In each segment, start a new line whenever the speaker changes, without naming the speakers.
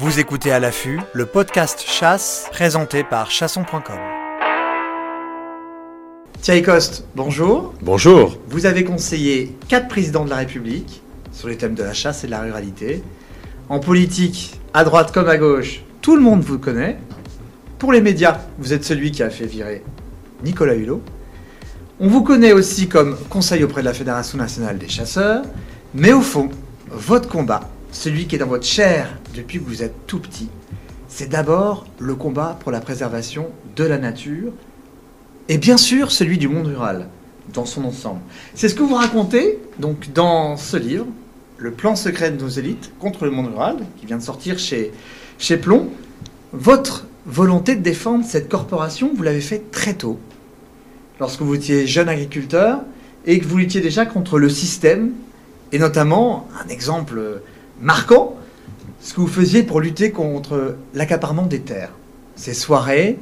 Vous écoutez à l'affût le podcast Chasse présenté par chasson.com. Thierry Coste, bonjour.
Bonjour.
Vous avez conseillé quatre présidents de la République sur les thèmes de la chasse et de la ruralité. En politique, à droite comme à gauche, tout le monde vous connaît. Pour les médias, vous êtes celui qui a fait virer Nicolas Hulot. On vous connaît aussi comme conseil auprès de la Fédération nationale des chasseurs. Mais au fond, votre combat, celui qui est dans votre chair depuis que vous êtes tout petit, c'est d'abord le combat pour la préservation de la nature et bien sûr celui du monde rural dans son ensemble. C'est ce que vous racontez donc dans ce livre, Le plan secret de nos élites contre le monde rural, qui vient de sortir chez, chez Plomb. Votre volonté de défendre cette corporation, vous l'avez fait très tôt, lorsque vous étiez jeune agriculteur et que vous luttiez déjà contre le système, et notamment un exemple marquant, ce que vous faisiez pour lutter contre l'accaparement des terres. Ces soirées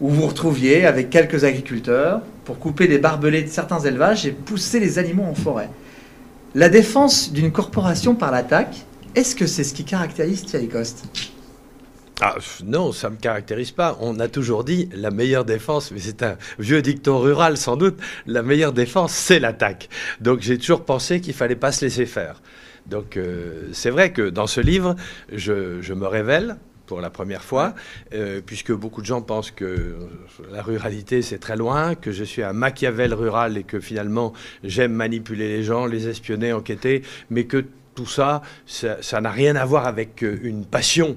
où vous vous retrouviez avec quelques agriculteurs pour couper les barbelés de certains élevages et pousser les animaux en forêt. La défense d'une corporation par l'attaque, est-ce que c'est ce qui caractérise Thierry Coste?
Ah, non, ça ne me caractérise pas. On a toujours dit la meilleure défense, mais c'est un vieux dicton rural sans doute, la meilleure défense, c'est l'attaque. Donc j'ai toujours pensé qu'il fallait pas se laisser faire. Donc euh, c'est vrai que dans ce livre, je, je me révèle pour la première fois, euh, puisque beaucoup de gens pensent que la ruralité c'est très loin, que je suis un Machiavel rural et que finalement j'aime manipuler les gens, les espionner, enquêter, mais que tout ça, ça ça n'a rien à voir avec euh, une passion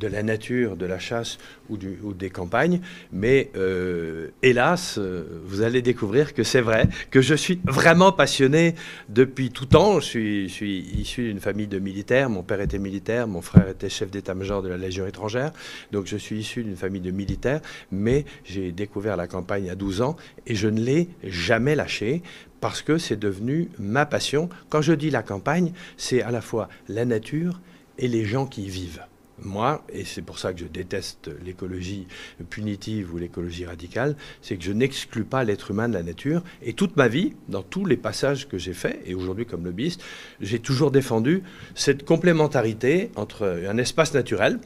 de la nature, de la chasse ou, des campagnes. Mais euh, hélas, euh, vous allez découvrir que c'est vrai, que je suis vraiment passionné depuis tout temps. Je suis, je suis issu d'une famille de militaires. Mon père était militaire, mon frère était chef d'état-major de la Légion étrangère. Donc je suis issu d'une famille de militaires. Mais j'ai découvert la campagne à 12 ans et je ne l'ai jamais lâché parce que c'est devenu ma passion. Quand je dis la campagne, c'est à la fois la nature et les gens qui y vivent. Moi, et c'est pour ça que je déteste l'écologie punitive ou l'écologie radicale, c'est que je n'exclus pas l'être humain de la nature. Et toute ma vie, dans tous les passages que j'ai faits, et aujourd'hui comme lobbyiste, j'ai toujours défendu cette complémentarité entre un espace naturel,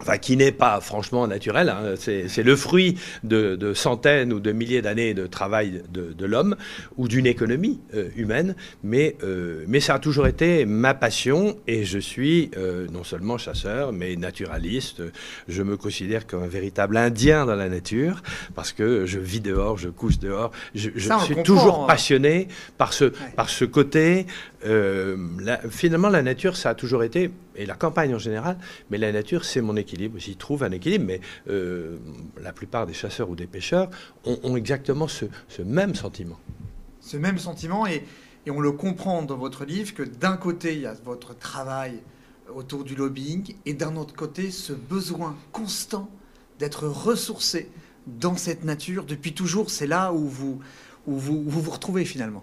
Enfin, qui n'est pas franchement naturel, hein. c'est le fruit de, de centaines ou de milliers d'années de travail de, de l'homme ou d'une économie euh, humaine, mais, euh, mais ça a toujours été ma passion et je suis euh, non seulement chasseur, mais naturaliste. Je me considère comme un véritable indien dans la nature parce que je vis dehors, je couche dehors. Je, je
Ça,
suis
comprend,
toujours
hein.
passionné par ce, par ce côté. Euh, la- finalement, la nature, ça a toujours été, et la campagne en général, mais la nature, c'est mon équilibre. J'y trouve un équilibre, mais euh, la plupart des chasseurs ou des pêcheurs ont, exactement ce, même sentiment.
ce même sentiment et, on le comprend dans votre livre que d'un côté il y a votre travail autour du lobbying et d'un autre côté ce besoin constant d'être ressourcé dans cette nature depuis toujours c'est là où vous vous retrouvez finalement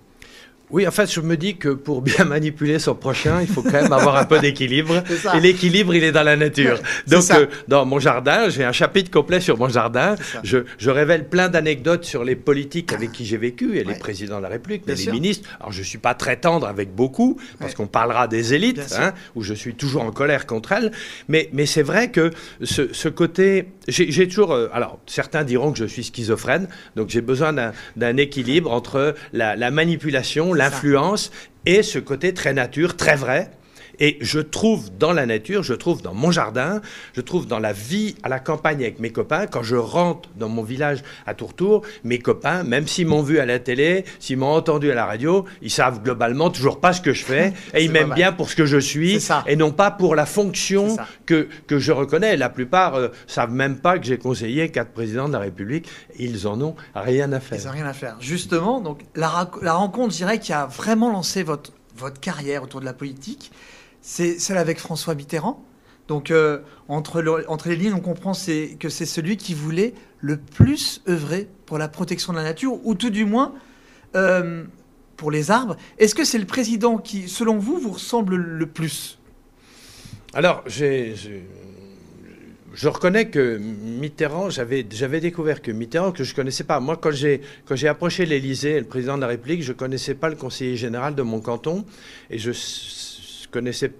Oui, en fait, je me dis que pour bien manipuler son prochain, il faut quand même avoir un peu d'équilibre. Et l'équilibre, il est dans la nature. Donc, euh, dans mon jardin, j'ai un chapitre complet sur mon jardin. Je, je révèle plein d'anecdotes sur les politiques avec qui j'ai vécu, et
Ouais.
les présidents de la République,
sûr.
les ministres. Alors, je suis pas très tendre avec beaucoup, parce
Ouais.
qu'on parlera des élites, hein, où je suis toujours en colère contre elles. Mais, mais c'est vrai que ce, ce côté... J'ai toujours... euh, alors, certains diront que je suis schizophrène, donc j'ai besoin d'un équilibre entre la, la manipulation,
ça.
L'influence et ce côté très nature, très vrai. Et je trouve dans la nature, je trouve dans mon jardin, je trouve dans la vie à la campagne avec mes copains, quand je rentre dans mon village à Tourtour, mes copains, même s'ils m'ont vu à la télé, s'ils m'ont entendu à la radio, ils savent globalement toujours pas ce que je fais et ils m'aiment bien pour ce que je suis et non pas pour la fonction que, que je reconnais. La plupart ne euh, savent même pas que j'ai conseillé quatre présidents de la République. Ils en ont rien à faire.
Ils n'ont rien à faire. Justement, donc la, la rencontre, je dirais, qui a vraiment lancé votre, votre carrière autour de la politique, c'est celle avec François Mitterrand. Donc, euh, entre, les lignes, on comprend que c'est celui qui voulait le plus œuvrer pour la protection de la nature, ou tout du moins euh, pour les arbres. Est-ce que c'est le président qui, selon vous, vous ressemble le plus?
Alors, je reconnais que Mitterrand, j'avais découvert que Mitterrand, que je ne connaissais pas. Moi, quand j'ai approché l'Élysée, le président de la République, je ne connaissais pas le conseiller général de mon canton. Et je connaissais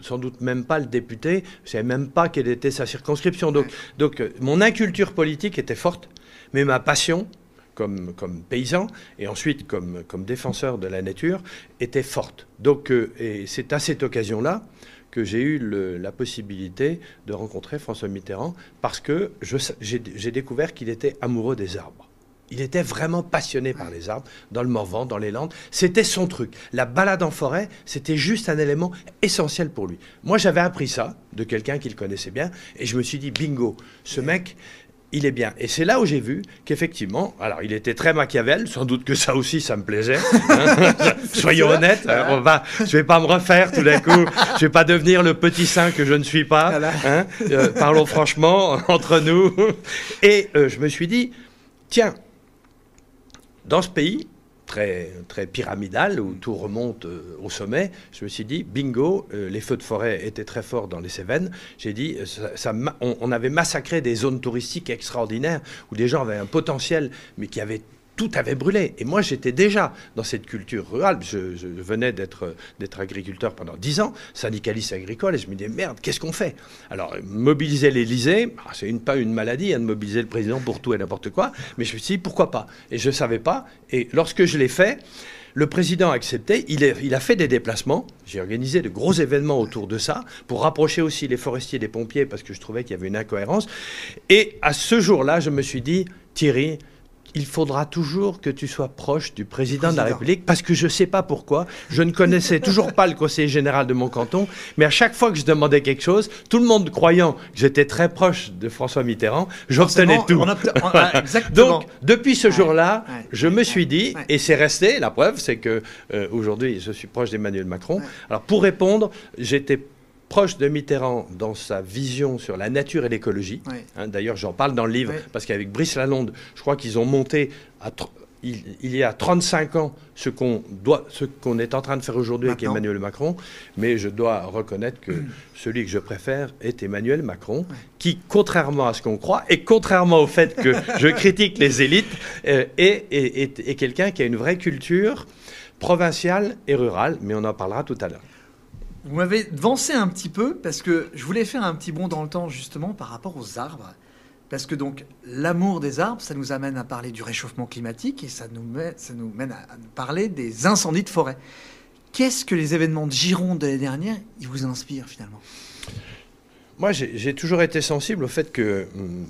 sans doute même pas le député. Je ne savais même pas quelle était sa circonscription. Donc, donc euh, mon inculture politique était forte. Mais ma passion, comme, comme, paysan et ensuite comme, comme, défenseur de la nature était forte. Donc, euh, et c'est à cette occasion-là que j'ai eu la possibilité de rencontrer François Mitterrand parce que j'ai découvert qu'il était amoureux des arbres. Il était vraiment passionné par les arbres, dans le Morvan, dans les Landes. C'était son truc. La balade en forêt, c'était juste un élément essentiel pour lui. Moi, j'avais appris ça de quelqu'un qu'il connaissait bien, et je me suis dit, bingo, ce mec, il est bien. Et c'est là où j'ai vu qu'effectivement, alors il était très Machiavel, sans doute que ça aussi, ça me plaisait. Hein. Soyons honnêtes, hein, on va, je vais pas me refaire tout d'un coup, je vais pas devenir le petit saint que je ne suis pas. Hein. Euh, parlons franchement entre nous. Et euh, je me suis dit, tiens, dans ce pays, très, très pyramidal où tout remonte euh, au sommet, je me suis dit, bingo, euh, les feux de forêt étaient très forts dans les Cévennes. J'ai dit, euh, ça, on, avait massacré des zones touristiques extraordinaires où des gens avaient un potentiel, mais qui avaient tout avait brûlé. Et moi, j'étais déjà dans cette culture rurale. Je, venais d'être agriculteur pendant dix ans, syndicaliste agricole, et je me disais, merde, qu'est-ce qu'on fait? Alors, mobiliser l'Élysée, bah, c'est une, pas une maladie hein, de mobiliser le président pour tout et n'importe quoi, mais je me suis dit, pourquoi pas? Et je ne savais pas. Et lorsque je l'ai fait, le président a accepté, il, il a fait des déplacements, j'ai organisé de gros événements autour de ça, pour rapprocher aussi les forestiers des pompiers, parce que je trouvais qu'il y avait une incohérence. Et à ce jour-là, je me suis dit, Thierry, il faudra toujours que tu sois proche du président, de la République, parce que je ne sais pas pourquoi. Je ne connaissais toujours pas le conseiller général de mon canton, mais à chaque fois que je demandais quelque chose, tout le monde croyant que j'étais très proche de François Mitterrand, j'obtenais tout. Donc, depuis ce jour-là, je me suis dit, et c'est resté, la preuve, c'est que euh, aujourd'hui, je suis proche d'Emmanuel Macron. Alors, pour répondre, j'étais proche de Mitterrand dans sa vision sur la nature et l'écologie. Hein, d'ailleurs, j'en parle dans le livre, parce qu'avec Brice Lalonde, je crois qu'ils ont monté à il, y a 35 ans ce qu'on est en train de faire aujourd'hui avec Emmanuel Macron, mais je dois reconnaître que celui que je préfère est Emmanuel Macron, qui, contrairement à ce qu'on croit, et contrairement au fait que je critique les élites, euh, est, est quelqu'un qui a une vraie culture provinciale et rurale, mais on en parlera tout à l'heure.
Vous m'avez devancé un petit peu parce que je voulais faire un petit bond dans le temps justement par rapport aux arbres. Parce que donc l'amour des arbres, ça nous amène à parler du réchauffement climatique et ça nous, met, mène à parler des incendies de forêt. Qu'est-ce que les événements de Gironde de l'année dernière, ils vous inspirent finalement?
Moi, j'ai toujours été sensible au fait que hum,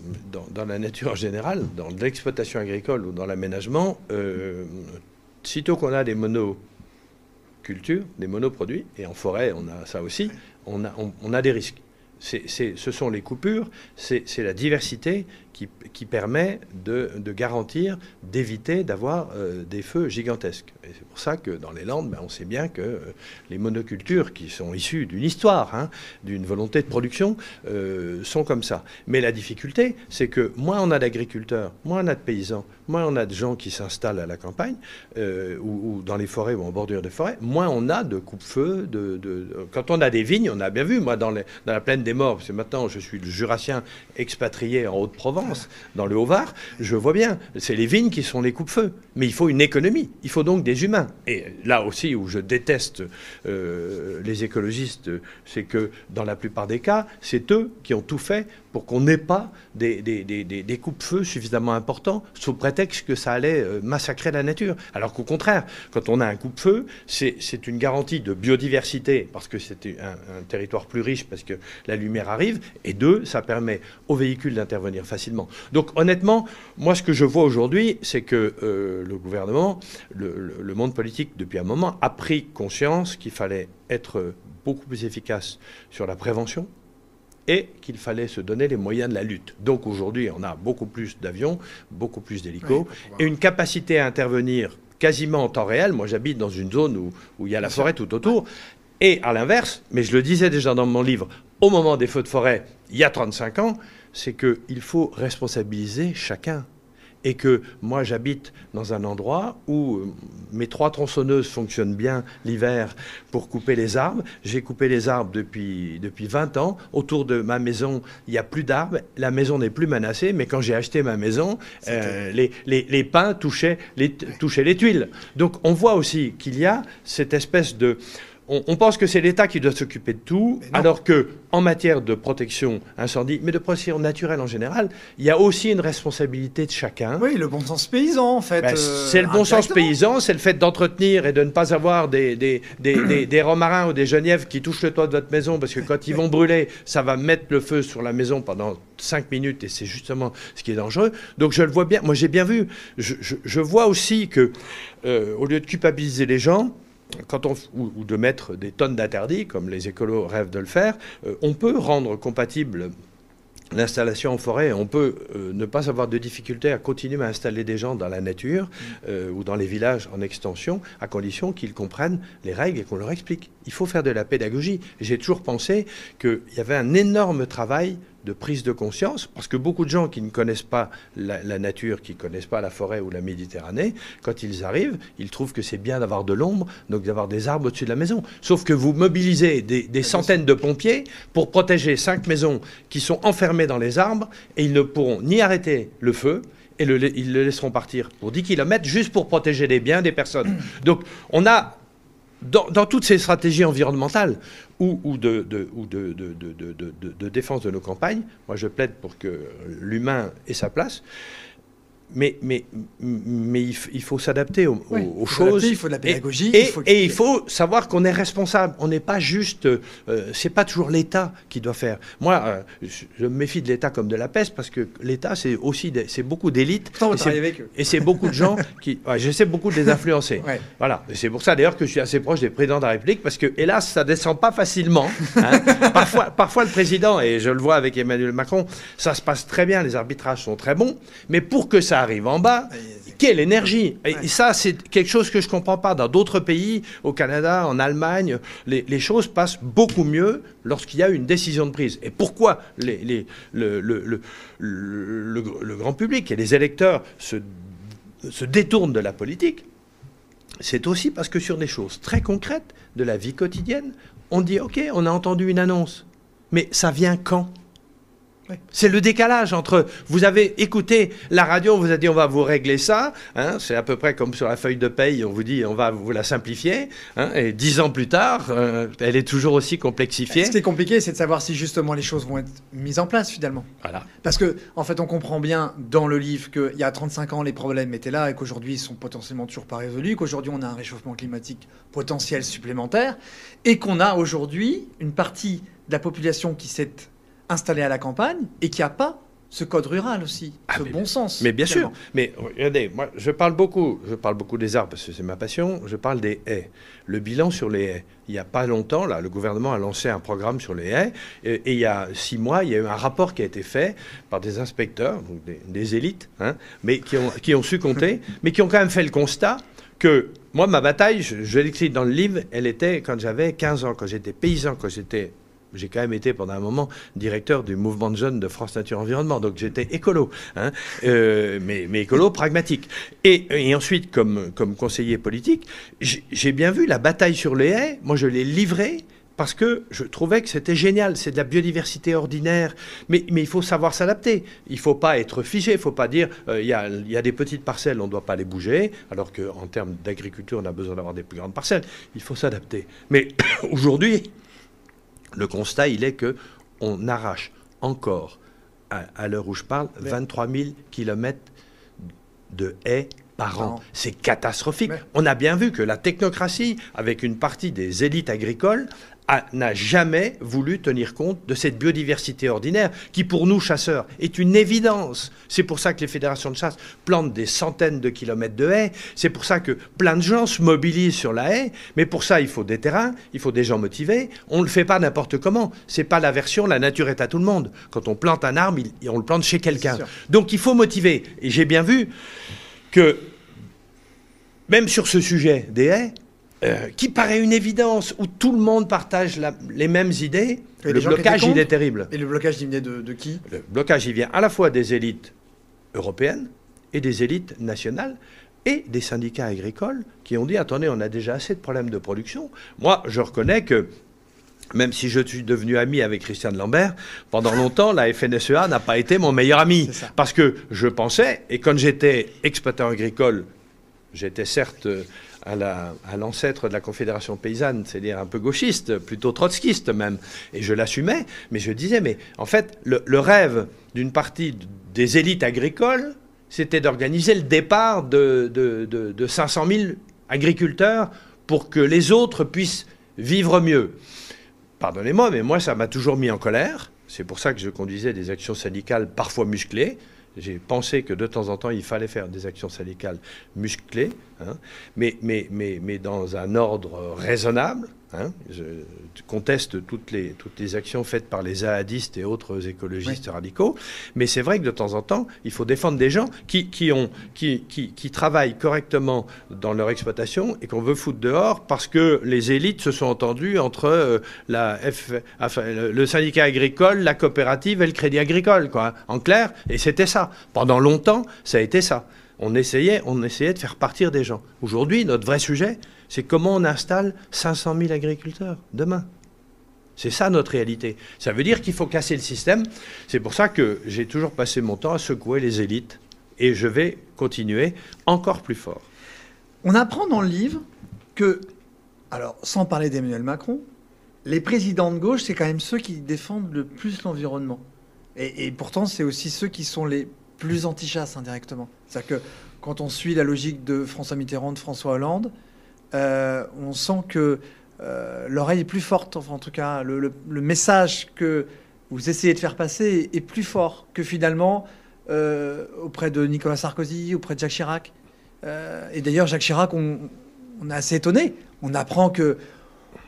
dans, la nature en général, dans l'exploitation agricole ou dans l'aménagement, euh, sitôt qu'on a des monos des monoproduits, et en forêt, on a ça aussi, on a, on, a des risques. ce sont les coupures, c'est la diversité qui, permet de, garantir, d'éviter d'avoir euh, des feux gigantesques. Et c'est pour ça que dans les Landes, ben, on sait bien que euh, les monocultures qui sont issues d'une histoire, hein, d'une volonté de production, euh, sont comme ça. Mais la difficulté, c'est que moins on a d'agriculteurs, moins on a de paysans, moins on a de gens qui s'installent à la campagne, ou, dans les forêts ou en bordure de forêts, moins on a de coupe-feu. Quand on a des vignes, on a bien vu, moi, dans, dans la plaine des morts, parce que maintenant je suis le jurassien expatrié en Haute-Provence, dans le Haut-Var, je vois bien, c'est les vignes qui sont les coupe-feux. Mais il faut une économie, il faut donc des humains. Et là aussi où je déteste euh, les écologistes, c'est que dans la plupart des cas, c'est eux qui ont tout fait pour qu'on n'ait pas des, des, des, des coupe-feux suffisamment importants sous prétexte que ça allait euh, massacrer la nature. Alors qu'au contraire, quand on a un coupe-feu, c'est une garantie de biodiversité parce que c'est un, territoire plus riche parce que la lumière arrive, et deux, ça permet aux véhicules d'intervenir facilement. Donc honnêtement, moi ce que je vois aujourd'hui, c'est que euh, le gouvernement, le monde politique depuis un moment a pris conscience qu'il fallait être beaucoup plus efficace sur la prévention, et qu'il fallait se donner les moyens de la lutte. Donc aujourd'hui, on a beaucoup plus d'avions, beaucoup plus d'hélicos, et une capacité à intervenir quasiment en temps réel. Moi, j'habite dans une zone où, où il y a la forêt tout autour. Et à l'inverse, mais je le disais déjà dans mon livre, au moment des feux de forêt, il y a 35 ans, c'est qu'il faut responsabiliser chacun et que moi j'habite dans un endroit où euh, mes trois tronçonneuses fonctionnent bien l'hiver pour couper les arbres. J'ai coupé les arbres depuis, depuis 20 ans. Autour de ma maison, il n'y a plus d'arbres. La maison n'est plus menacée, mais quand j'ai acheté ma maison, euh, les, les, les, pins touchaient les, touchaient les tuiles. Donc on voit aussi qu'il y a cette espèce de on, pense que c'est l'État qui doit s'occuper de tout, alors que en matière de protection incendie, mais de protection naturelle en général, il y a aussi une responsabilité de chacun.
Oui, le bon sens paysan, en fait. Ben,
euh, c'est le bon sens paysan, c'est le fait d'entretenir et de ne pas avoir des, des, des, des, romarins ou des genièvres qui touchent le toit de votre maison, parce que quand ils vont brûler, ça va mettre le feu sur la maison pendant 5 minutes, et c'est justement ce qui est dangereux. Donc je le vois bien, moi j'ai bien vu. Je, vois aussi que, euh, au lieu de culpabiliser les gens, quand on, ou, de mettre des tonnes d'interdits, comme les écolos rêvent de le faire, euh, on peut rendre compatible l'installation en forêt, on peut euh, ne pas avoir de difficulté à continuer à installer des gens dans la nature euh, ou dans les villages en extension, à condition qu'ils comprennent les règles et qu'on leur explique. Il faut faire de la pédagogie. J'ai toujours pensé qu'il y avait un énorme travail de prise de conscience, parce que beaucoup de gens qui ne connaissent pas la, nature, qui ne connaissent pas la forêt ou la Méditerranée, quand ils arrivent, ils trouvent que c'est bien d'avoir de l'ombre, donc d'avoir des arbres au-dessus de la maison. Sauf que vous mobilisez des, centaines de pompiers pour protéger cinq maisons qui sont enfermées dans les arbres, et ils ne pourront ni arrêter le feu, et ils le laisseront partir pour 10 km juste pour protéger les biens des personnes. Donc on a dans, toutes ces stratégies environnementales ou, de, défense de nos campagnes, moi je plaide pour que l'humain ait sa place mais, mais, mais il, faut s'adapter aux, choses.
Il faut de la pédagogie.
Et il faut, et il faut savoir qu'on est responsable. On n'est pas juste. Euh, c'est pas toujours l'État qui doit faire. Moi, euh, je, me méfie de l'État comme de la peste parce que l'État, c'est aussi c'est beaucoup d'élites. Et c'est beaucoup de gens qui. Ouais, J'essaie beaucoup de les influencer. Voilà. C'est pour ça d'ailleurs que je suis assez proche des présidents de la République parce que, hélas, ça descend pas facilement. Hein. parfois, parfois, le président, et je le vois avec Emmanuel Macron, ça se passe très bien, les arbitrages sont très bons, mais pour que ça arrive en bas, quelle énergie. Et ça, c'est quelque chose que je ne comprends pas. Dans d'autres pays, au Canada, en Allemagne, les, choses passent beaucoup mieux lorsqu'il y a une décision de prise. Et pourquoi les, le, le, le, grand public et les électeurs se, se détournent de la politique C'est aussi parce que sur des choses très concrètes de la vie quotidienne, on dit, OK, on a entendu une annonce, mais ça vient quand? C'est le décalage entre vous avez écouté la radio, on vous a dit on va vous régler ça, hein, c'est à peu près comme sur la feuille de paye, on vous dit on va vous la simplifier, hein, et dix ans plus tard, euh, elle est toujours aussi complexifiée.
Ce qui est compliqué, c'est de savoir si justement les choses vont être mises en place finalement.
Voilà.
Parce que en fait, on comprend bien dans le livre qu'il y a 35 ans les problèmes étaient là et qu'aujourd'hui ils sont potentiellement toujours pas résolus, qu'aujourd'hui on a un réchauffement climatique potentiel supplémentaire et qu'on a aujourd'hui une partie de la population qui s'est installé à la campagne et qui n'a pas ce code rural aussi, ah, ce bon sens.
Mais bien sûr. Mais regardez, moi, je parle beaucoup, je parle beaucoup des arbres parce que c'est ma passion. Je parle des haies. Le bilan sur les haies. Il n'y a pas longtemps, là, le gouvernement a lancé un programme sur les haies. Et, il y a six mois, il y a eu un rapport qui a été fait par des inspecteurs, donc des, élites, hein, mais qui ont, qui ont su compter, mais qui ont quand même fait le constat que moi, ma bataille, je, je l'écris dans le livre, elle était quand j'avais 15 ans, quand j'étais paysan, quand j'étais j'ai quand même été pendant un moment directeur du mouvement de jeunes de France Nature Environnement, donc j'étais écolo, hein, euh, mais, écolo pragmatique. Et, ensuite, comme, conseiller politique, j'ai bien vu la bataille sur les haies, moi je l'ai livrée parce que je trouvais que c'était génial, c'est de la biodiversité ordinaire, mais, il faut savoir s'adapter. Il ne faut pas être figé, il ne faut pas dire euh, il y, a, des petites parcelles, on ne doit pas les bouger, alors qu'en termes d'agriculture, on a besoin d'avoir des plus grandes parcelles. Il faut s'adapter. Mais aujourd'hui, le constat, il est que on arrache encore à, l'heure où je parle, 23 000 kilomètres de haies par an. C'est catastrophique. On a bien vu que la technocratie, avec une partie des élites agricoles, n'a jamais voulu tenir compte de cette biodiversité ordinaire qui, pour nous, chasseurs, est une évidence. C'est pour ça que les fédérations de chasse plantent des centaines de kilomètres de haies. C'est pour ça que plein de gens se mobilisent sur la haie. Mais pour ça, il faut des terrains, il faut des gens motivés. On ne le fait pas n'importe comment. C'est pas la version la nature est à tout le monde. Quand on plante un arbre, on le plante chez quelqu'un. Donc il faut motiver. Et j'ai bien vu que, même sur ce sujet des haies, euh, qui paraît une évidence, où tout le monde partage les mêmes idées, le blocage, il est terrible.
Et le blocage, il vient de, qui?
Le blocage, il vient à la fois des élites européennes et des élites nationales et des syndicats agricoles qui ont dit attendez, on a déjà assez de problèmes de production. Moi, je reconnais que même si je suis devenu ami avec Christiane Lambert, pendant longtemps, la FNSEA n'a pas été mon meilleur ami. Parce que je pensais, et quand j'étais exploitant agricole, j'étais certes à l'ancêtre de la Confédération paysanne, c'est-à-dire un peu gauchiste, plutôt trotskiste même, et je l'assumais, mais je disais, mais en fait, le, rêve d'une partie des élites agricoles, c'était d'organiser le départ de, de, de 500 000 agriculteurs pour que les autres puissent vivre mieux. Pardonnez-moi, mais moi, ça m'a toujours mis en colère. C'est pour ça que je conduisais des actions syndicales parfois musclées. J'ai pensé que de temps en temps, il fallait faire des actions syndicales musclées, hein, mais, dans un ordre raisonnable, Hein, je conteste toutes les, toutes les actions faites par les ahadistes et autres écologistes radicaux, mais c'est vrai que de temps en temps, il faut défendre des gens qui, qui, ont, qui, qui, qui travaillent correctement dans leur exploitation et qu'on veut foutre dehors parce que les élites se sont entendues entre euh, la F, le syndicat agricole, la coopérative et le crédit agricole, quoi, en clair, et c'était ça. Pendant longtemps, ça a été ça. On essayait, on essayait de faire partir des gens. Aujourd'hui, notre vrai sujet, c'est comment on installe 500 000 agriculteurs demain. C'est ça notre réalité. Ça veut dire qu'il faut casser le système. C'est pour ça que j'ai toujours passé mon temps à secouer les élites. Et je vais continuer encore plus fort.
On apprend dans le livre que, alors sans parler d'Emmanuel Macron, les présidents de gauche, c'est quand même ceux qui défendent le plus l'environnement. Et, pourtant, c'est aussi ceux qui sont les plus anti-chasse indirectement. C'est-à-dire que quand on suit la logique de François Mitterrand, de François Hollande, euh, on sent que euh, l'oreille est plus forte, enfin, en tout cas, le, message que vous essayez de faire passer est, plus fort que finalement euh, auprès de Nicolas Sarkozy, auprès de Jacques Chirac. et d'ailleurs, Jacques Chirac, on, est assez étonné. On apprend que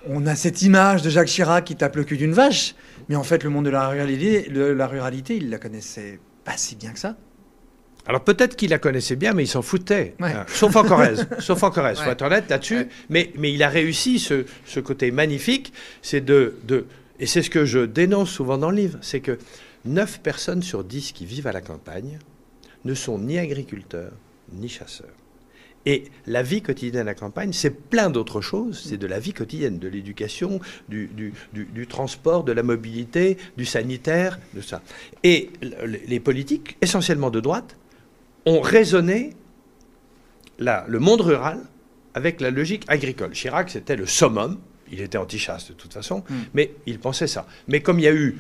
on a cette image de Jacques Chirac qui tape le cul d'une vache, mais en fait, le monde de la ruralité, la ruralité, il la connaissait pas si bien que ça.
Alors peut-être qu'il la connaissait bien, mais il s'en foutait. Euh, sauf en Corrèze. sauf en Corrèze, faut être honnête là-dessus. Mais, mais il a réussi ce, ce côté magnifique, c'est de, de, Et c'est ce que je dénonce souvent dans le livre, c'est que 9 personnes sur 10 qui vivent à la campagne ne sont ni agriculteurs, ni chasseurs. Et la vie quotidienne à la campagne, c'est plein d'autres choses. C'est de la vie quotidienne, de l'éducation, du, du, du, transport, de la mobilité, du sanitaire, de ça. Et les politiques, essentiellement de droite, ont raisonné le monde rural avec la logique agricole. Chirac, c'était le summum. Il était anti-chasse de toute façon, hmm. mais il pensait ça. Mais comme il y a eu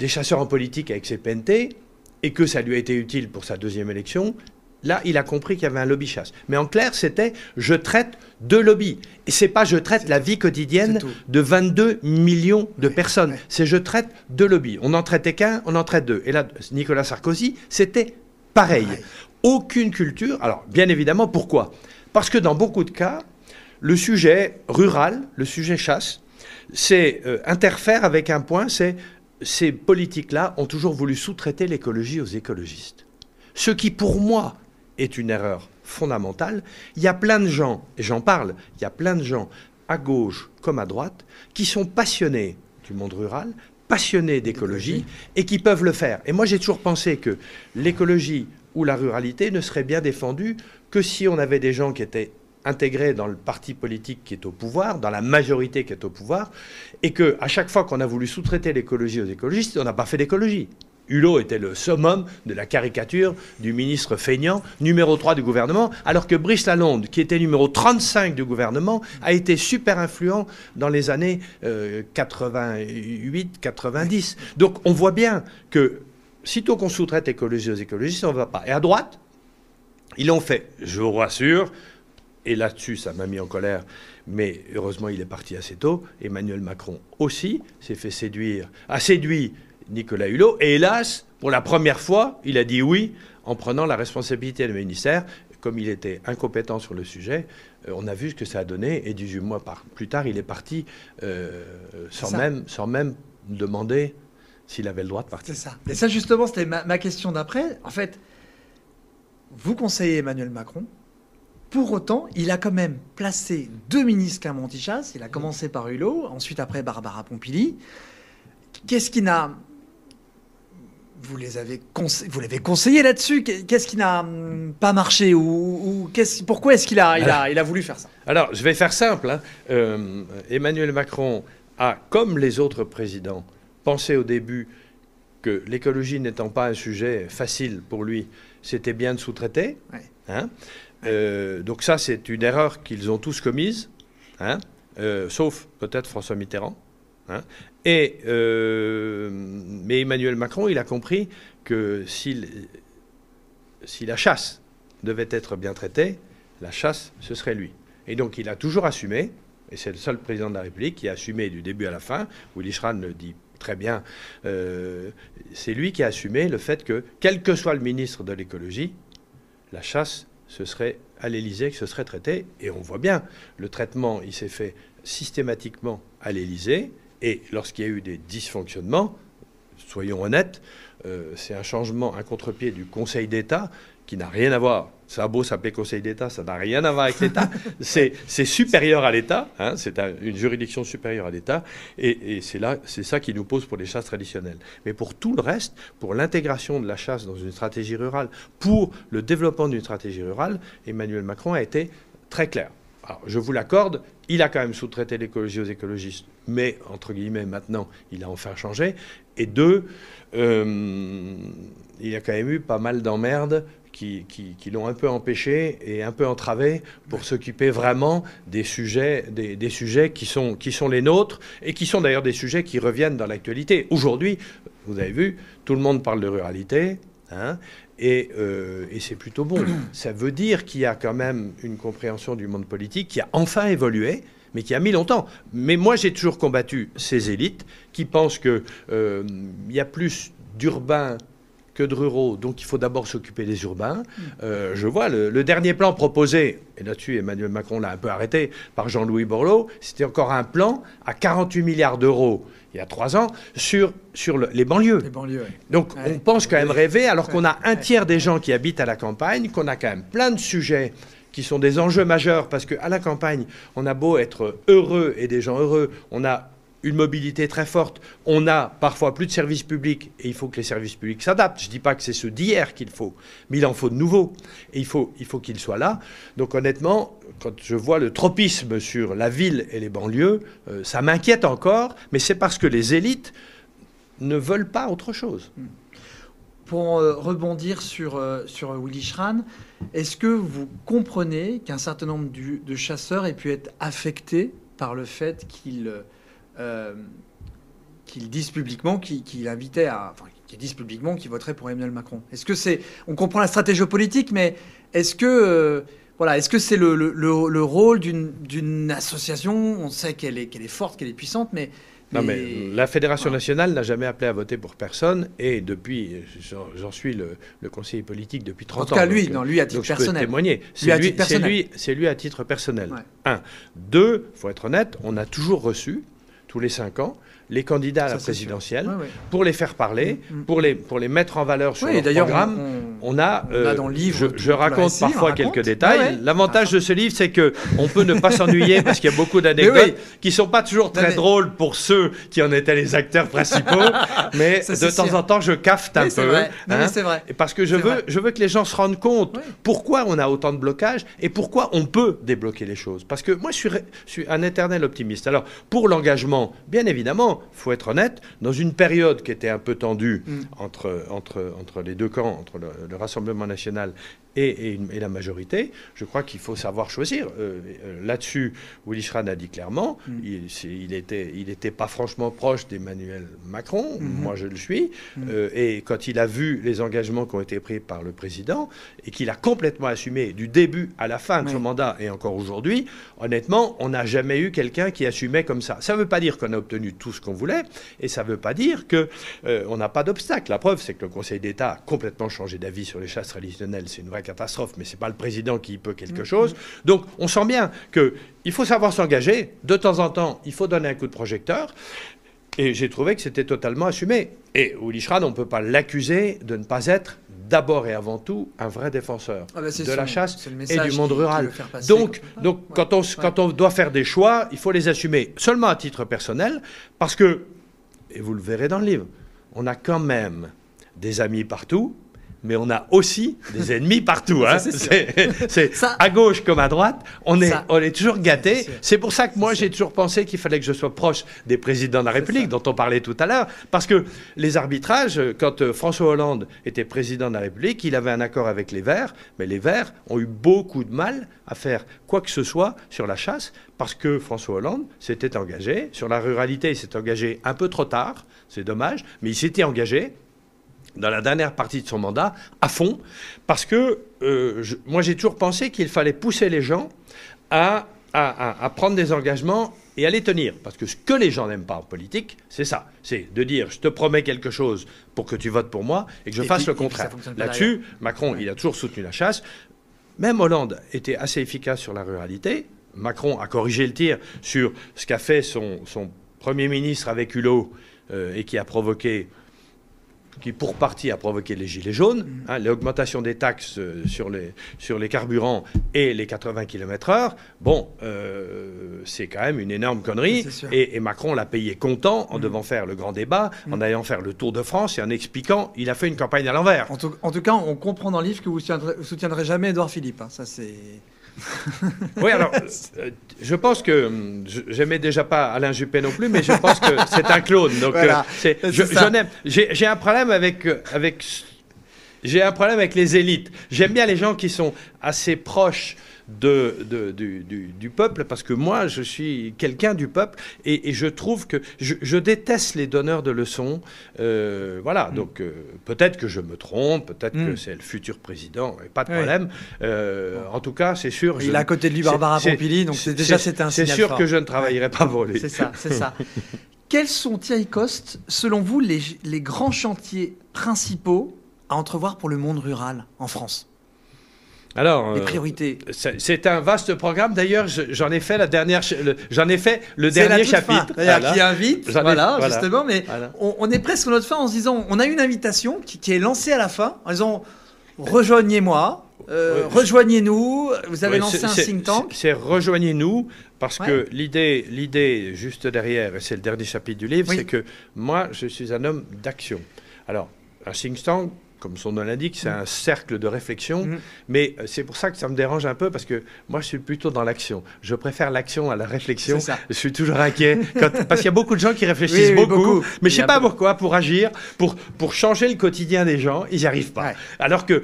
des chasseurs en politique avec ses PNT, et que ça lui a été utile pour sa deuxième élection, là, il a compris qu'il y avait un lobby chasse. Mais en clair, c'était je traite deux lobbies. Et c'est pas je traite la vie quotidienne de 22 millions de personnes. C'est je traite deux lobbies. On n'en traitait qu'un, on en traite deux. Et là, Nicolas Sarkozy, c'était pareil aucune culture. Alors, bien évidemment, pourquoi? Parce que dans beaucoup de cas, le sujet rural, le sujet chasse, c'est euh, interfère avec un point, c'est ces politiques-là ont toujours voulu sous-traiter l'écologie aux écologistes. Ce qui, pour moi, est une erreur fondamentale. Il y a plein de gens, et j'en parle, il y a plein de gens, à gauche comme à droite, qui sont passionnés du monde rural, passionnés d'écologie, et qui peuvent le faire. Et moi, j'ai toujours pensé que l'écologie où la ruralité ne serait bien défendue que si on avait des gens qui étaient intégrés dans le parti politique qui est au pouvoir, dans la majorité qui est au pouvoir, et que à chaque fois qu'on a voulu sous-traiter l'écologie aux écologistes, on n'a pas fait d'écologie. Hulot était le summum de la caricature du ministre feignant, numéro 3 du gouvernement, alors que Brice Lalonde, qui était numéro 35 du gouvernement, a été super influent dans les années 88-90. Euh, Donc on voit bien que sitôt qu'on sous-traite écologie aux écologistes, on ne va pas. Et à droite, ils l'ont fait. Je vous rassure, et là-dessus, ça m'a mis en colère, mais heureusement, il est parti assez tôt. Emmanuel Macron aussi s'est fait séduire, a séduit Nicolas Hulot, et hélas, pour la première fois, il a dit oui en prenant la responsabilité du ministère. Comme il était incompétent sur le sujet, euh, on a vu ce que ça a donné, et 18 mois plus tard, il est parti euh, sans, même, sans même demander s'il avait le droit de partir.
C'est ça. Et ça, justement, c'était ma question d'après. En fait, vous conseillez Emmanuel Macron, pour autant, il a quand même placé deux ministres Clermont-Tichas. Il a commencé par Hulot, ensuite après Barbara Pompili. Qu'est-ce qui n'a vous les avez vous l'avez conseillé là-dessus. Qu'est-ce qui n'a pas marché ou, pourquoi est-ce qu'il a, il a, il a voulu faire ça?
Alors, je vais faire simple. Hein. Euh, Emmanuel Macron a, comme les autres présidents, pensé au début que l'écologie n'étant pas un sujet facile pour lui, c'était bien de sous-traiter. Hein. Euh, donc ça, c'est une erreur qu'ils ont tous commise, hein, euh, sauf peut-être François Mitterrand. Hein. Et, euh, mais Emmanuel Macron, il a compris que si, si la chasse devait être bien traitée, la chasse, ce serait lui. Et donc il a toujours assumé, et c'est le seul président de la République qui a assumé du début à la fin, Willy Schran le dit très bien, c'est lui qui a assumé le fait que, quel que soit le ministre de l'écologie, la chasse ce serait à l'Élysée que ce serait traité. Et on voit bien, le traitement, il s'est fait systématiquement à l'Élysée. Et lorsqu'il y a eu des dysfonctionnements, soyons honnêtes, euh, c'est un changement, un contre-pied du Conseil d'État qui n'a rien à voir. Ça a beau s'appeler Conseil d'État, ça n'a rien à voir avec l'État. c'est supérieur à l'État, hein, c'est une juridiction supérieure à l'État, et, c'est là, c'est ça qui nous pose pour les chasses traditionnelles. Mais pour tout le reste, pour l'intégration de la chasse dans une stratégie rurale, pour le développement d'une stratégie rurale, Emmanuel Macron a été très clair. Alors, je vous l'accorde, il a quand même sous-traité l'écologie aux écologistes, mais entre guillemets, maintenant, il a enfin changé. Et deux, euh, il y a quand même eu pas mal d'emmerdes qui, l'ont un peu empêché et un peu entravé pour s'occuper vraiment des sujets, des, sujets qui sont, qui sont les nôtres et qui sont d'ailleurs des sujets qui reviennent dans l'actualité. Aujourd'hui, vous avez vu, tout le monde parle de ruralité. Hein, et, euh, et c'est plutôt bon. Ça veut dire qu'il y a quand même une compréhension du monde politique qui a enfin évolué, mais qui a mis longtemps. Mais moi, j'ai toujours combattu ces élites qui pensent qu'il euh, y a plus d'urbains que de ruraux, donc il faut d'abord s'occuper des urbains. Euh, je vois le, dernier plan proposé, et là-dessus Emmanuel Macron l'a un peu arrêté, par Jean-Louis Borloo, c'était encore un plan à 48 milliards d'euros il y a trois ans sur, sur les banlieues.
Les banlieues
Donc on pense quand même rêver, alors qu'on a un tiers des gens qui habitent à la campagne, qu'on a quand même plein de sujets qui sont des enjeux majeurs, parce qu'à la campagne, on a beau être heureux et des gens heureux, on a une mobilité très forte, on a parfois plus de services publics et il faut que les services publics s'adaptent. Je ne dis pas que c'est ceux d'hier qu'il faut, mais il en faut de nouveaux et il faut, il faut qu'ils soient là. Donc honnêtement, quand je vois le tropisme sur la ville et les banlieues, euh, ça m'inquiète encore, mais c'est parce que les élites ne veulent pas autre chose. Hmm.
Pour euh, rebondir sur, euh, sur Willy Schran, est-ce que vous comprenez qu'un certain nombre de chasseurs aient pu être affectés par le fait qu'ils euh, qu'ils disent publiquement qu'ils à, enfin, qu'ils disent publiquement qu'ils voteraient pour Emmanuel Macron. Est-ce que c'est, on comprend la stratégie politique, mais est-ce que euh, voilà, est-ce que c'est le, le, rôle d'une association? On sait qu'elle est, forte, qu'elle est puissante, mais
non, mais la Fédération nationale n'a jamais appelé à voter pour personne et depuis, j'en suis le, conseiller politique depuis 30 ans. En
tout cas, lui, non, lui à titre personnel.
Je témoigner. C'est lui, lui, lui, à titre personnel. Un. Deux, il faut être honnête, on a toujours reçu tous les cinq ans les candidats à la présidentielle pour les faire parler, mm, mm. pour, les, pour les mettre en valeur sur leur programme. On, a,
euh, dans le livre,
je, raconte parfois quelques détails. L'avantage de ce livre, c'est que on peut ne pas s'ennuyer parce qu'il y a beaucoup d'anecdotes qui sont pas toujours très drôles pour ceux qui en étaient les acteurs principaux, mais de temps en temps, je cafte un peu.
Hein, c'est vrai.
Parce que je veux, je veux que les gens se rendent compte pourquoi on a autant de blocages et pourquoi on peut débloquer les choses. Parce que moi, je suis, je suis un éternel optimiste. Alors, pour l'engagement, bien évidemment, il faut être honnête, dans une période qui était un peu tendue mm. entre, entre, entre les deux camps, entre le, Rassemblement national et, la majorité, je crois qu'il faut savoir choisir. Euh, euh, là-dessus, Willy Schran a dit clairement, mm. il n'était il était pas franchement proche d'Emmanuel Macron, mm-hmm. moi je le suis, mm. euh, et quand il a vu les engagements qui ont été pris par le président, et qu'il a complètement assumé du début à la fin de son mandat, et encore aujourd'hui, honnêtement, on n'a jamais eu quelqu'un qui assumait comme ça. Ça ne veut pas dire qu'on a obtenu tout ce qu'on voulait, et ça ne veut pas dire qu'on n'a pas d'obstacle. La preuve, c'est que le Conseil d'État a complètement changé d'avis sur les chasses traditionnelles, c'est une vraie catastrophe, mais ce n'est pas le président qui peut quelque mm. chose. Donc on sent bien qu'il faut savoir s'engager. De temps en temps, il faut donner un coup de projecteur. Et j'ai trouvé que c'était totalement assumé. Et Uli Schran, on ne peut pas l'accuser de ne pas être d'abord et avant tout un vrai défenseur ah bah, de la chasse et du monde rural. donc, donc quand, on, quand on doit faire des choix, il faut les assumer seulement à titre personnel, parce que, et vous le verrez dans le livre, on a quand même des amis partout, mais on a aussi des ennemis partout. Hein. C'est à gauche comme à droite, on est, on est toujours gâté. C'est pour ça que moi j'ai toujours pensé qu'il fallait que je sois proche des présidents de la République, dont on parlait tout à l'heure, parce que les arbitrages, quand euh, François Hollande était président de la République, il avait un accord avec les Verts, mais les Verts ont eu beaucoup de mal à faire quoi que ce soit sur la chasse, parce que François Hollande s'était engagé. Sur la ruralité, il s'est engagé un peu trop tard, c'est dommage, mais il s'était engagé dans la dernière partie de son mandat à fond, parce que euh, moi j'ai toujours pensé qu'il fallait pousser les gens à, à, prendre des engagements et à les tenir. Parce que ce que les gens n'aiment pas en politique, c'est ça. C'est de dire je te promets quelque chose pour que tu votes pour moi et que je fasse le contraire. Là-dessus, Macron, il a toujours soutenu la chasse. Même Hollande était assez efficace sur la ruralité. Macron a corrigé le tir sur ce qu'a fait son, son, Premier ministre avec Hulot euh, et qui a provoqué qui pour partie a provoqué les gilets jaunes, hein, l'augmentation des taxes euh, sur les, sur les carburants et les 80 km/h, bon, euh, c'est quand même une énorme connerie. Et, Macron l'a payé content en mm. devant faire le grand débat, en mm. allant faire le Tour de France et en expliquant, il a fait une campagne à l'envers.
En, en, tout cas, on comprend dans le livre que vous ne soutiendrez jamais Edouard Philippe. Hein. ça, c'est.
Oui, alors, euh, je pense que hum, j'aimais déjà pas Alain Juppé non plus, mais je pense que c'est un clone. Donc, euh, j'ai un problème avec, euh, avec j'ai un problème avec les élites. J'aime bien les gens qui sont assez proches de, du, peuple, parce que moi, je suis quelqu'un du peuple, et, je trouve que je, déteste les donneurs de leçons. Euh, voilà, mm. donc euh, peut-être que je me trompe, peut-être que mm. c'est le futur président, pas de problème. Euh, en tout cas, c'est sûr.
Il a à côté de lui Barbara Pompili, donc c'est déjà c'est un
C'est sûr que je ne travaillerai pas pour lui.
C'est ça, c'est ça. Quels sont, Thierry Coste, selon vous, les, les grands chantiers principaux à entrevoir pour le monde rural en France?
Alors,
les euh, priorités.
c'est un vaste programme. D'ailleurs, j'en ai fait la dernière, j'en ai fait le dernier chapitre.
Qui invite, voilà, justement. Mais on, est presque à notre fin en se disant, on a une invitation qui, est lancée à la fin en disant, rejoignez-moi, euh, rejoignez-nous. Vous avez lancé un think tank.
C'est rejoignez-nous parce que l'idée, l'idée juste derrière, et c'est le dernier chapitre du livre, c'est que moi, je suis un homme d'action. Alors, un think tank, comme son nom l'indique, c'est un cercle de réflexion. Mm. Mais euh, c'est pour ça que ça me dérange un peu, parce que moi, je suis plutôt dans l'action. Je préfère l'action à la réflexion. Je suis toujours inquiet, parce qu'il y a beaucoup de gens qui réfléchissent beaucoup, mais je ne sais pas pourquoi, pour agir, pour, pour changer le quotidien des gens, ils n'y arrivent pas. Alors que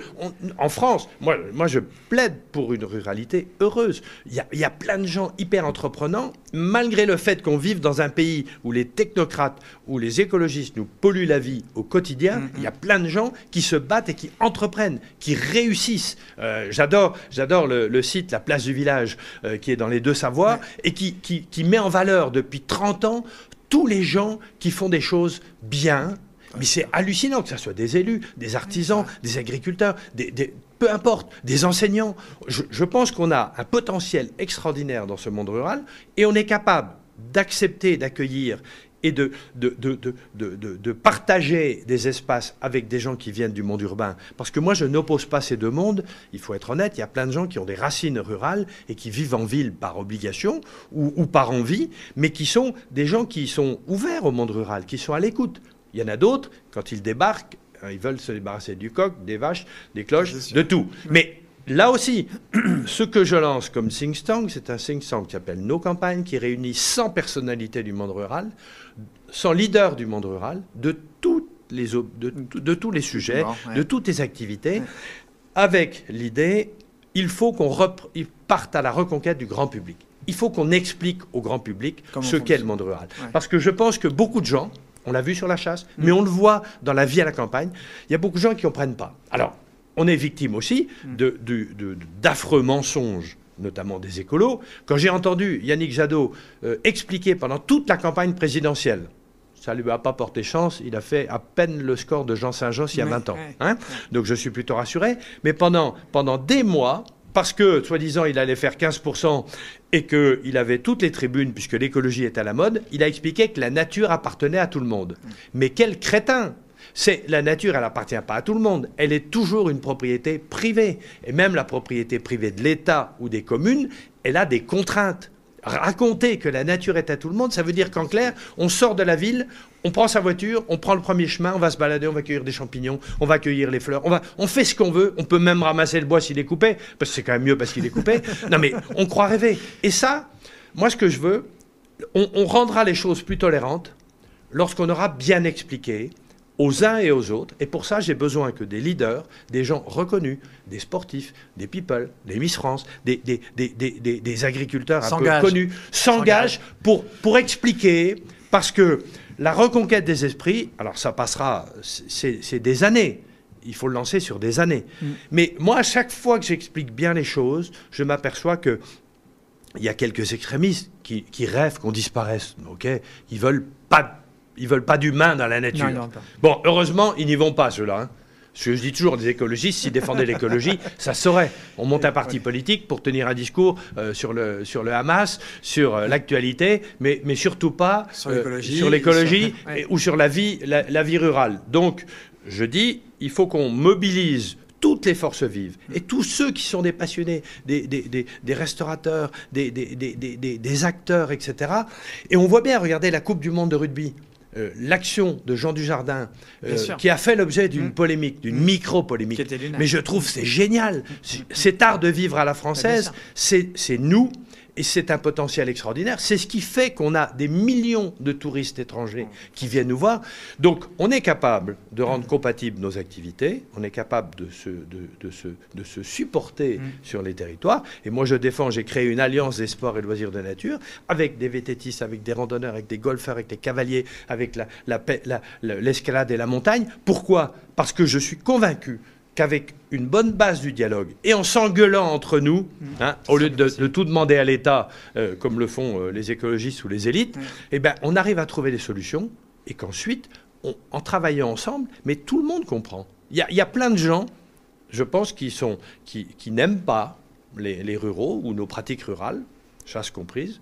en France, moi, moi, je plaide pour une ruralité heureuse. Il y a, y a plein de gens hyper entreprenants, malgré le fait qu'on vive dans un pays où les technocrates, où les écologistes nous polluent la vie au quotidien, mm, il y a mm. plein de gens qui se battent et qui entreprennent, qui réussissent. Euh, j'adore, j'adore le, site La Place du Village, euh, qui est dans les deux Savoies, et qui, qui, met en valeur depuis 30 ans tous les gens qui font des choses bien, mais c'est hallucinant que ce soit des élus, des artisans, des agriculteurs, des, peu importe, des enseignants. Je, je pense qu'on a un potentiel extraordinaire dans ce monde rural et on est capable d'accepter, d'accueillir et de, de, de, de, partager des espaces avec des gens qui viennent du monde urbain. Parce que moi, je n'oppose pas ces deux mondes. Il faut être honnête, il y a plein de gens qui ont des racines rurales et qui vivent en ville par obligation ou, ou par envie, mais qui sont des gens qui sont ouverts au monde rural, qui sont à l'écoute. Il y en a d'autres, quand ils débarquent, hein, ils veulent se débarrasser du coq, des vaches, des cloches, de tout. Mais Là aussi, ce que je lance comme think tank, c'est un think tank qui s'appelle Nos Campagnes, qui réunit 100 personnalités du monde rural, 100 leaders du monde rural, de, toutes les, de, tous les sujets, de toutes les activités. avec l'idée, il faut qu'on parte à la reconquête du grand public. Il faut qu'on explique au grand public ce qu'est le monde rural. Parce que je pense que beaucoup de gens, on l'a vu sur la chasse, mm. mais on le voit dans la vie à la campagne, il y a beaucoup de gens qui ne comprennent pas. Alors, on est victime aussi mm. d'affreux mensonges notamment des écolos. Quand j'ai entendu Yannick Jadot euh, expliquer pendant toute la campagne présidentielle, ça ne lui a pas porté chance, il a fait à peine le score de Jean Saint-Jean il y a 20 ans. Hein. Donc je suis plutôt rassuré. Mais pendant, pendant des mois, parce que, soi-disant, il allait faire 15% et qu'il avait toutes les tribunes, puisque l'écologie est à la mode, il a expliqué que la nature appartenait à tout le monde. Mais quel crétin c'est la nature, elle appartient pas à tout le monde. Elle est toujours une propriété privée. Et même la propriété privée de l'État ou des communes, elle a des contraintes raconter que la nature est à tout le monde, ça veut dire qu'en clair, on sort de la ville, on prend sa voiture, on prend le premier chemin, on va se balader, on va cueillir des champignons, on va cueillir les fleurs, on, va, on fait ce qu'on veut, on peut même ramasser le bois s'il est coupé, parce que c'est quand même mieux parce qu'il est coupé. non mais on croit rêver. Et ça, moi ce que je veux, on rendra les choses plus tolérantes lorsqu'on aura bien expliqué aux uns et aux autres. Et pour ça, j'ai besoin que des leaders, des gens reconnus, des sportifs, des people, des Miss France, des, des, des, des agriculteurs un peu connus, s'engagent pour, pour expliquer, parce que la reconquête des esprits, alors ça passera, c'est des années. Il faut le lancer sur des années. Mm. Mais moi, à chaque fois que j'explique bien les choses, je m'aperçois que il y a quelques extrémistes qui, qui rêvent qu'on disparaisse. Ok, ils veulent pas ils veulent pas d'humains dans la nature. bon, heureusement, ils n'y vont pas, ceux-là. Hein. je dis toujours, des écologistes, s'ils défendaient l'écologie, ça saurait. On monte un parti politique pour tenir un discours euh, sur, le, sur le Hamas, sur euh, l'actualité, mais, mais surtout pas sur euh, l'écologie ou sur la vie, la, vie rurale. Donc, je dis, il faut qu'on mobilise toutes les forces vives et tous ceux qui sont des passionnés, des, des, des, restaurateurs, des, des, acteurs, etc. Et on voit bien, regardez la Coupe du Monde de rugby. Euh, l'action de Jean Dujardin, euh, qui a fait l'objet d'une mmh. polémique, d'une mmh. micro-polémique. Mais je trouve c'est génial. Cet art de vivre à la française, c'est nous et c'est un potentiel extraordinaire. C'est ce qui fait qu'on a des millions de touristes étrangers qui viennent nous voir. Donc, on est capable de rendre compatibles nos activités, on est capable de se, de, se, de se supporter mm. sur les territoires. Et moi, je défends, j'ai créé une alliance des sports et loisirs de nature avec des vététistes, avec des randonneurs, avec des golfeurs, avec des cavaliers, avec l'escalade la, et la montagne. Pourquoi? Parce que je suis convaincu qu'avec une bonne base du dialogue et en s'engueulant entre nous, mm. hein, au lieu de, tout demander à l'État, euh, comme le font euh, les écologistes ou les élites, mm. eh ben, on arrive à trouver des solutions et qu'ensuite, en travaillant ensemble, mais tout le monde comprend. Il y, a plein de gens, je pense, qui, sont, qui, n'aiment pas les, ruraux ou nos pratiques rurales, chasse comprise,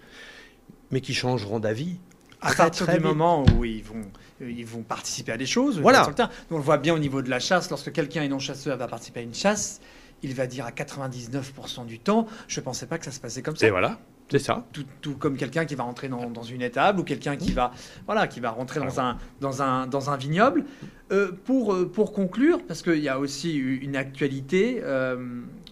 mais qui changeront d'avis.
À partir du moment où ils vont ils vont participer à des choses. Voilà. on le voit bien au niveau de la chasse. Lorsque quelqu'un est non chasseur va participer à une chasse, il va dire à 99% du temps, je ne pensais pas que ça se passait comme ça.
Et voilà. C'est ça.
Tout, comme quelqu'un qui va rentrer dans, une étable ou quelqu'un qui va, voilà, qui va rentrer dans un, dans un, dans un vignoble. Euh, pour, euh, pour conclure, parce qu'il y a aussi une actualité,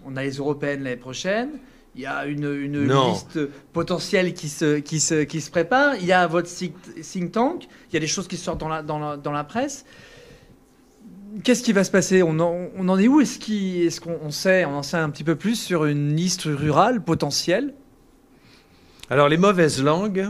on a les européennes l'année prochaine. Il y a une, liste potentielle qui se, qui, se, qui se prépare. Il y a votre think tank. Il y a des choses qui sortent dans la, dans la, dans la presse. Qu'est-ce qui va se passer? On en, on en, est où? Est-ce qu'on sait, on en sait un petit peu plus sur une liste rurale potentielle?
Alors, les mauvaises langues,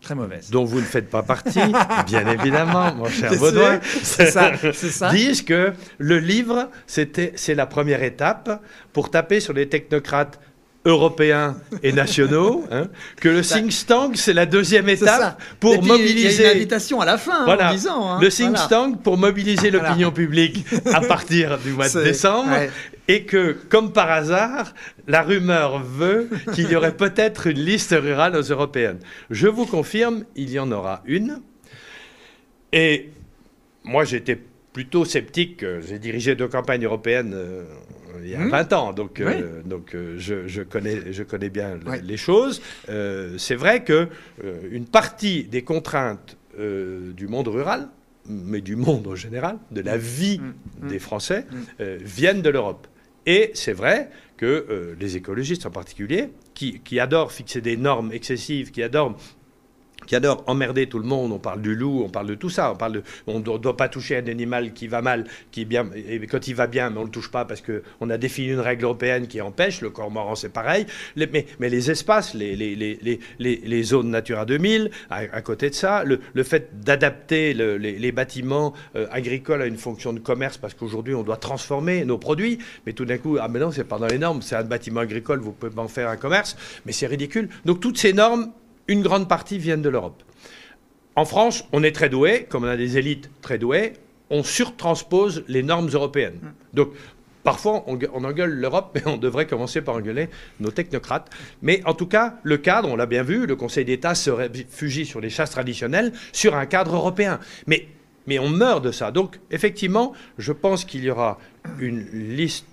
Très mauvaise.
Dont vous ne faites pas partie, bien évidemment, mon cher Baudouin. C'est ça, ça. Disent que le livre, c'est la première étape pour taper sur les technocrates européens et nationaux, hein, que le think tank, c'est la deuxième étape pour mobiliser. Il
y a une invitation à la fin, hein, en disant.
Hein, le think tank pour mobiliser l'opinion publique à partir du mois de décembre. Et que, comme par hasard, la rumeur veut qu'il y aurait peut-être une liste rurale aux européennes. Je vous confirme, il y en aura une. Et moi, j'étais plutôt sceptique. J'ai dirigé deux campagnes européennes euh, il y a 20 hmm. ans, donc, euh, donc euh, je, connais, je connais bien les choses. c'est vrai que une partie des contraintes du monde rural, mais du monde en général, de la hmm. vie hmm. des Français, viennent de l'Europe. Et c'est vrai que les écologistes en particulier, qui, qui adorent fixer des normes excessives, qui adorent qui adore emmerder tout le monde. On parle du loup, on parle de tout ça. On parle de, on ne doit pas toucher un animal qui va mal, qui bien, et quand il va bien, mais on ne le touche pas parce qu'on a défini une règle européenne qui empêche. Le cormoran, c'est pareil. mais, mais, les espaces, les, les, les, zones Natura 2000, à, côté de ça, le, le fait d'adapter les, bâtiments euh, agricoles à une fonction de commerce, parce qu'aujourd'hui, on doit transformer nos produits, mais tout d'un coup, ah mais non, c'est pas dans les normes, c'est un bâtiment agricole, vous pouvez en faire un commerce, mais c'est ridicule. Donc toutes ces normes une grande partie viennent de l'Europe. En France, on est très doué, comme on a des élites très douées, on surtranspose les normes européennes. Mm. Donc, Parfois, on, engueule l'Europe, mais on devrait commencer par engueuler nos technocrates. Mais en tout cas, le cadre, on l'a bien vu, le Conseil d'État se réfugie sur les chasses traditionnelles, sur un cadre européen. Mais, mais on meurt de ça. Donc, effectivement, je pense qu'il y aura une liste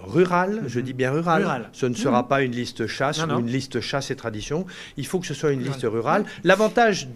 rural, je dis bien rural. Ce ne sera mhm. pas une liste chasse ou une liste chasse et tradition. Il faut que ce soit une liste rurale. L'avantage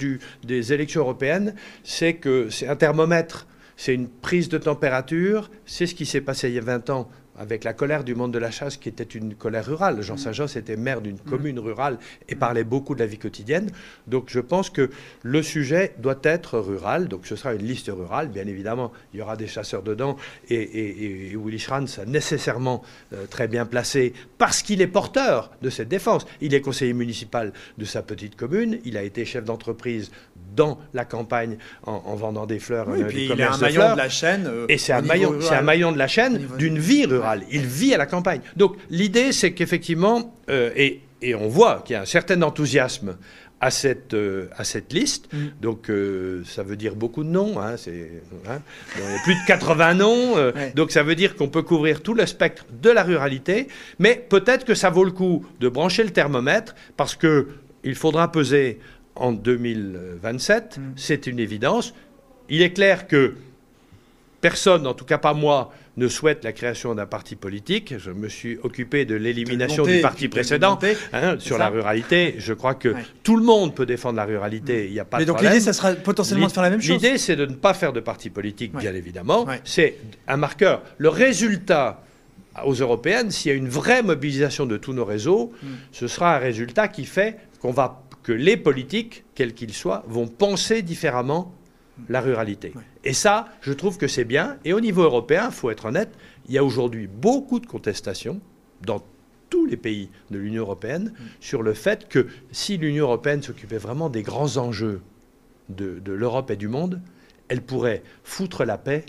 des élections européennes, c'est que c'est un thermomètre, c'est une prise de température. C'est ce qui s'est passé il y a 20 ans avec la colère du monde de la chasse qui était une colère rurale. Jean mm. Saint-Jean était maire d'une mm. commune rurale et parlait beaucoup de la vie quotidienne. Donc je pense que le sujet doit être rural. Donc ce sera une liste rurale. Bien évidemment, il y aura des chasseurs dedans. Et, Willy Schranz a nécessairement euh, très bien placé parce qu'il est porteur de cette défense. Il est conseiller municipal de sa petite commune. Il a été chef d'entreprise dans la campagne en, vendant des fleurs.
Oui, et puis il est un maillon de la chaîne. Euh,
et c'est un, maillon, un maillon de la chaîne d'une vie rurale. Il vit à la campagne. Donc l'idée, c'est qu'effectivement, euh, et, et, on voit qu'il y a un certain enthousiasme à cette, euh, à cette liste. Mm. Donc, ça veut dire beaucoup de noms. Hein, c'est, hein, il y a plus de 80 noms. Donc, ça veut dire qu'on peut couvrir tout le spectre de la ruralité. Mais peut-être que ça vaut le coup de brancher le thermomètre parce que il faudra peser en 2027, mm. c'est une évidence. Il est clair que personne, en tout cas pas moi, ne souhaite la création d'un parti politique. Je me suis occupé de l'élimination du parti précédent hein, sur la ruralité. Je crois que tout le monde peut défendre la ruralité. Il n'y a pas
Mais donc l'idée, ça sera potentiellement de faire la même chose.
L'idée, c'est de ne pas faire de parti politique, bien évidemment. C'est un marqueur. Le résultat aux européennes, s'il y a une vraie mobilisation de tous nos réseaux, mm. ce sera un résultat qui fait qu'on va que les politiques, quels qu'ils soient, vont penser différemment la ruralité. Et ça, je trouve que c'est bien. Et au niveau européen, il faut être honnête, il y a aujourd'hui beaucoup de contestations dans tous les pays de l'Union européenne sur le fait que si l'Union européenne s'occupait vraiment des grands enjeux de, l'Europe et du monde, elle pourrait foutre la paix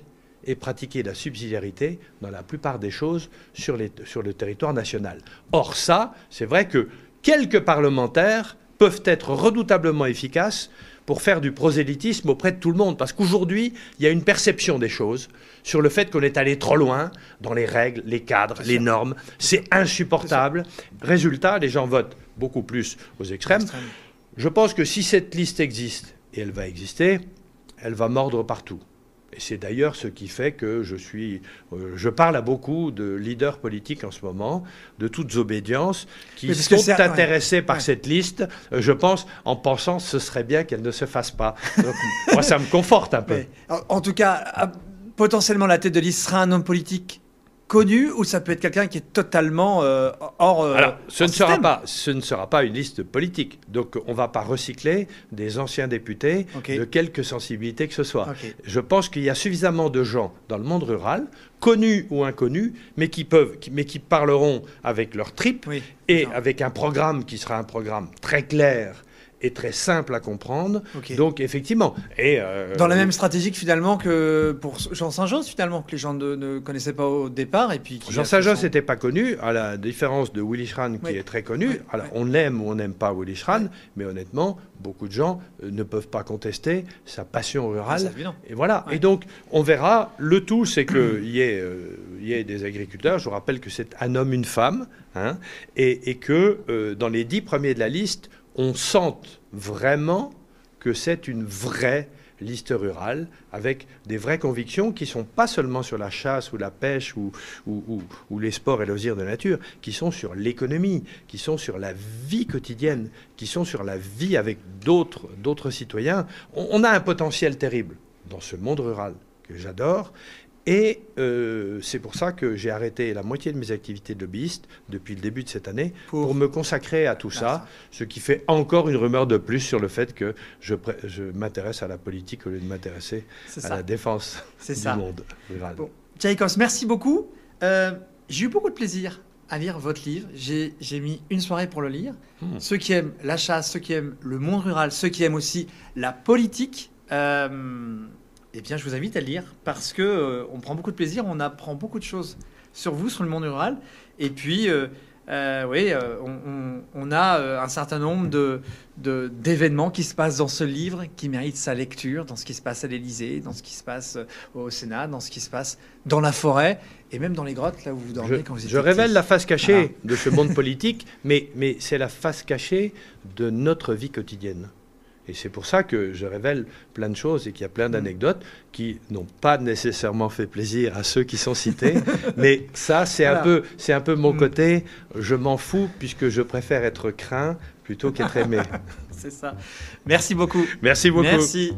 et pratiquer la subsidiarité dans la plupart des choses sur, sur le territoire national. Or ça, c'est vrai que quelques parlementaires peuvent être redoutablement efficaces pour faire du prosélytisme auprès de tout le monde. Parce qu'aujourd'hui, il y a une perception des choses sur le fait qu'on est allé trop loin dans les règles, les cadres, les normes. C'est insupportable. Résultat, les gens votent beaucoup plus aux extrêmes. Je pense que si cette liste existe, et elle va exister, elle va mordre partout. Et c'est d'ailleurs ce qui fait que je suis, euh, je parle à beaucoup de leaders politiques en ce moment, de toutes obédiences, qui sont intéressés par cette liste. Euh, je pense, en pensant, ce serait bien qu'elle ne se fasse pas. moi, ça me conforte un peu.
en tout cas, potentiellement la tête de liste sera un homme politique connu ou ça peut être quelqu'un qui est totalement euh, hors.
Euh, Alors, ce ne, sera pas, ce ne sera pas une liste politique. Donc, on ne va pas recycler des anciens députés de quelque sensibilité que ce soit. Je pense qu'il y a suffisamment de gens dans le monde rural, connus ou inconnus, mais qui, peuvent, mais qui parleront avec leur trip et avec un programme qui sera un programme très clair est très simple à comprendre. Donc effectivement. Et,
euh, Dans la même stratégie que finalement que pour Jean Saint-Jean, finalement, que les gens ne, connaissaient pas au départ. Et puis
Jean Saint-Jean n'était pas connu, à la différence de Willy Schran qui est très connu. Alors on l'aime ou on n'aime pas Willy Schran, mais honnêtement, beaucoup de gens euh, ne peuvent pas contester sa passion rurale. et voilà. Et donc on verra. Le tout, c'est qu'il y, ait, euh, y ait des agriculteurs. Je vous rappelle que c'est un homme, une femme. Hein, et, et, que dans les dix premiers de la liste, on sente vraiment que c'est une vraie liste rurale avec des vraies convictions qui sont pas seulement sur la chasse ou la pêche ou, les sports et loisirs de nature, qui sont sur l'économie, qui sont sur la vie quotidienne, qui sont sur la vie avec d'autres citoyens. on a un potentiel terrible dans ce monde rural que j'adore Et euh, c'est pour ça que j'ai arrêté la moitié de mes activités de lobbyiste depuis le début de cette année pour, me consacrer à tout ça, ce qui fait encore une rumeur de plus sur le fait que je, je m'intéresse à la politique au lieu de m'intéresser à la défense du ça. monde rural.
Bon. merci beaucoup. Euh, j'ai eu beaucoup de plaisir à lire votre livre. J'ai mis une soirée pour le lire. Hmm. Ceux qui aiment la chasse, ceux qui aiment le monde rural, ceux qui aiment aussi la politique, euh, eh bien, je vous invite à le lire parce que euh, on prend beaucoup de plaisir, on apprend beaucoup de choses sur vous, sur le monde rural. Et puis, euh, euh, oui, on, a un certain nombre de, d'événements qui se passent dans ce livre qui méritent sa lecture, dans ce qui se passe à l'Élysée, dans ce qui se passe au Sénat, dans ce qui se passe dans la forêt et même dans les grottes, là où vous dormez quand vous êtes
Je révèle la face cachée de ce monde politique, mais, mais c'est la face cachée de notre vie quotidienne. Et c'est pour ça que je révèle plein de choses et qu'il y a plein mm. d'anecdotes qui n'ont pas nécessairement fait plaisir à ceux qui sont cités. mais ça, c'est un, peu, un peu mon mm. côté. Je m'en fous puisque je préfère être craint plutôt qu'être aimé.
c'est ça. Merci beaucoup.
Merci beaucoup.
Merci.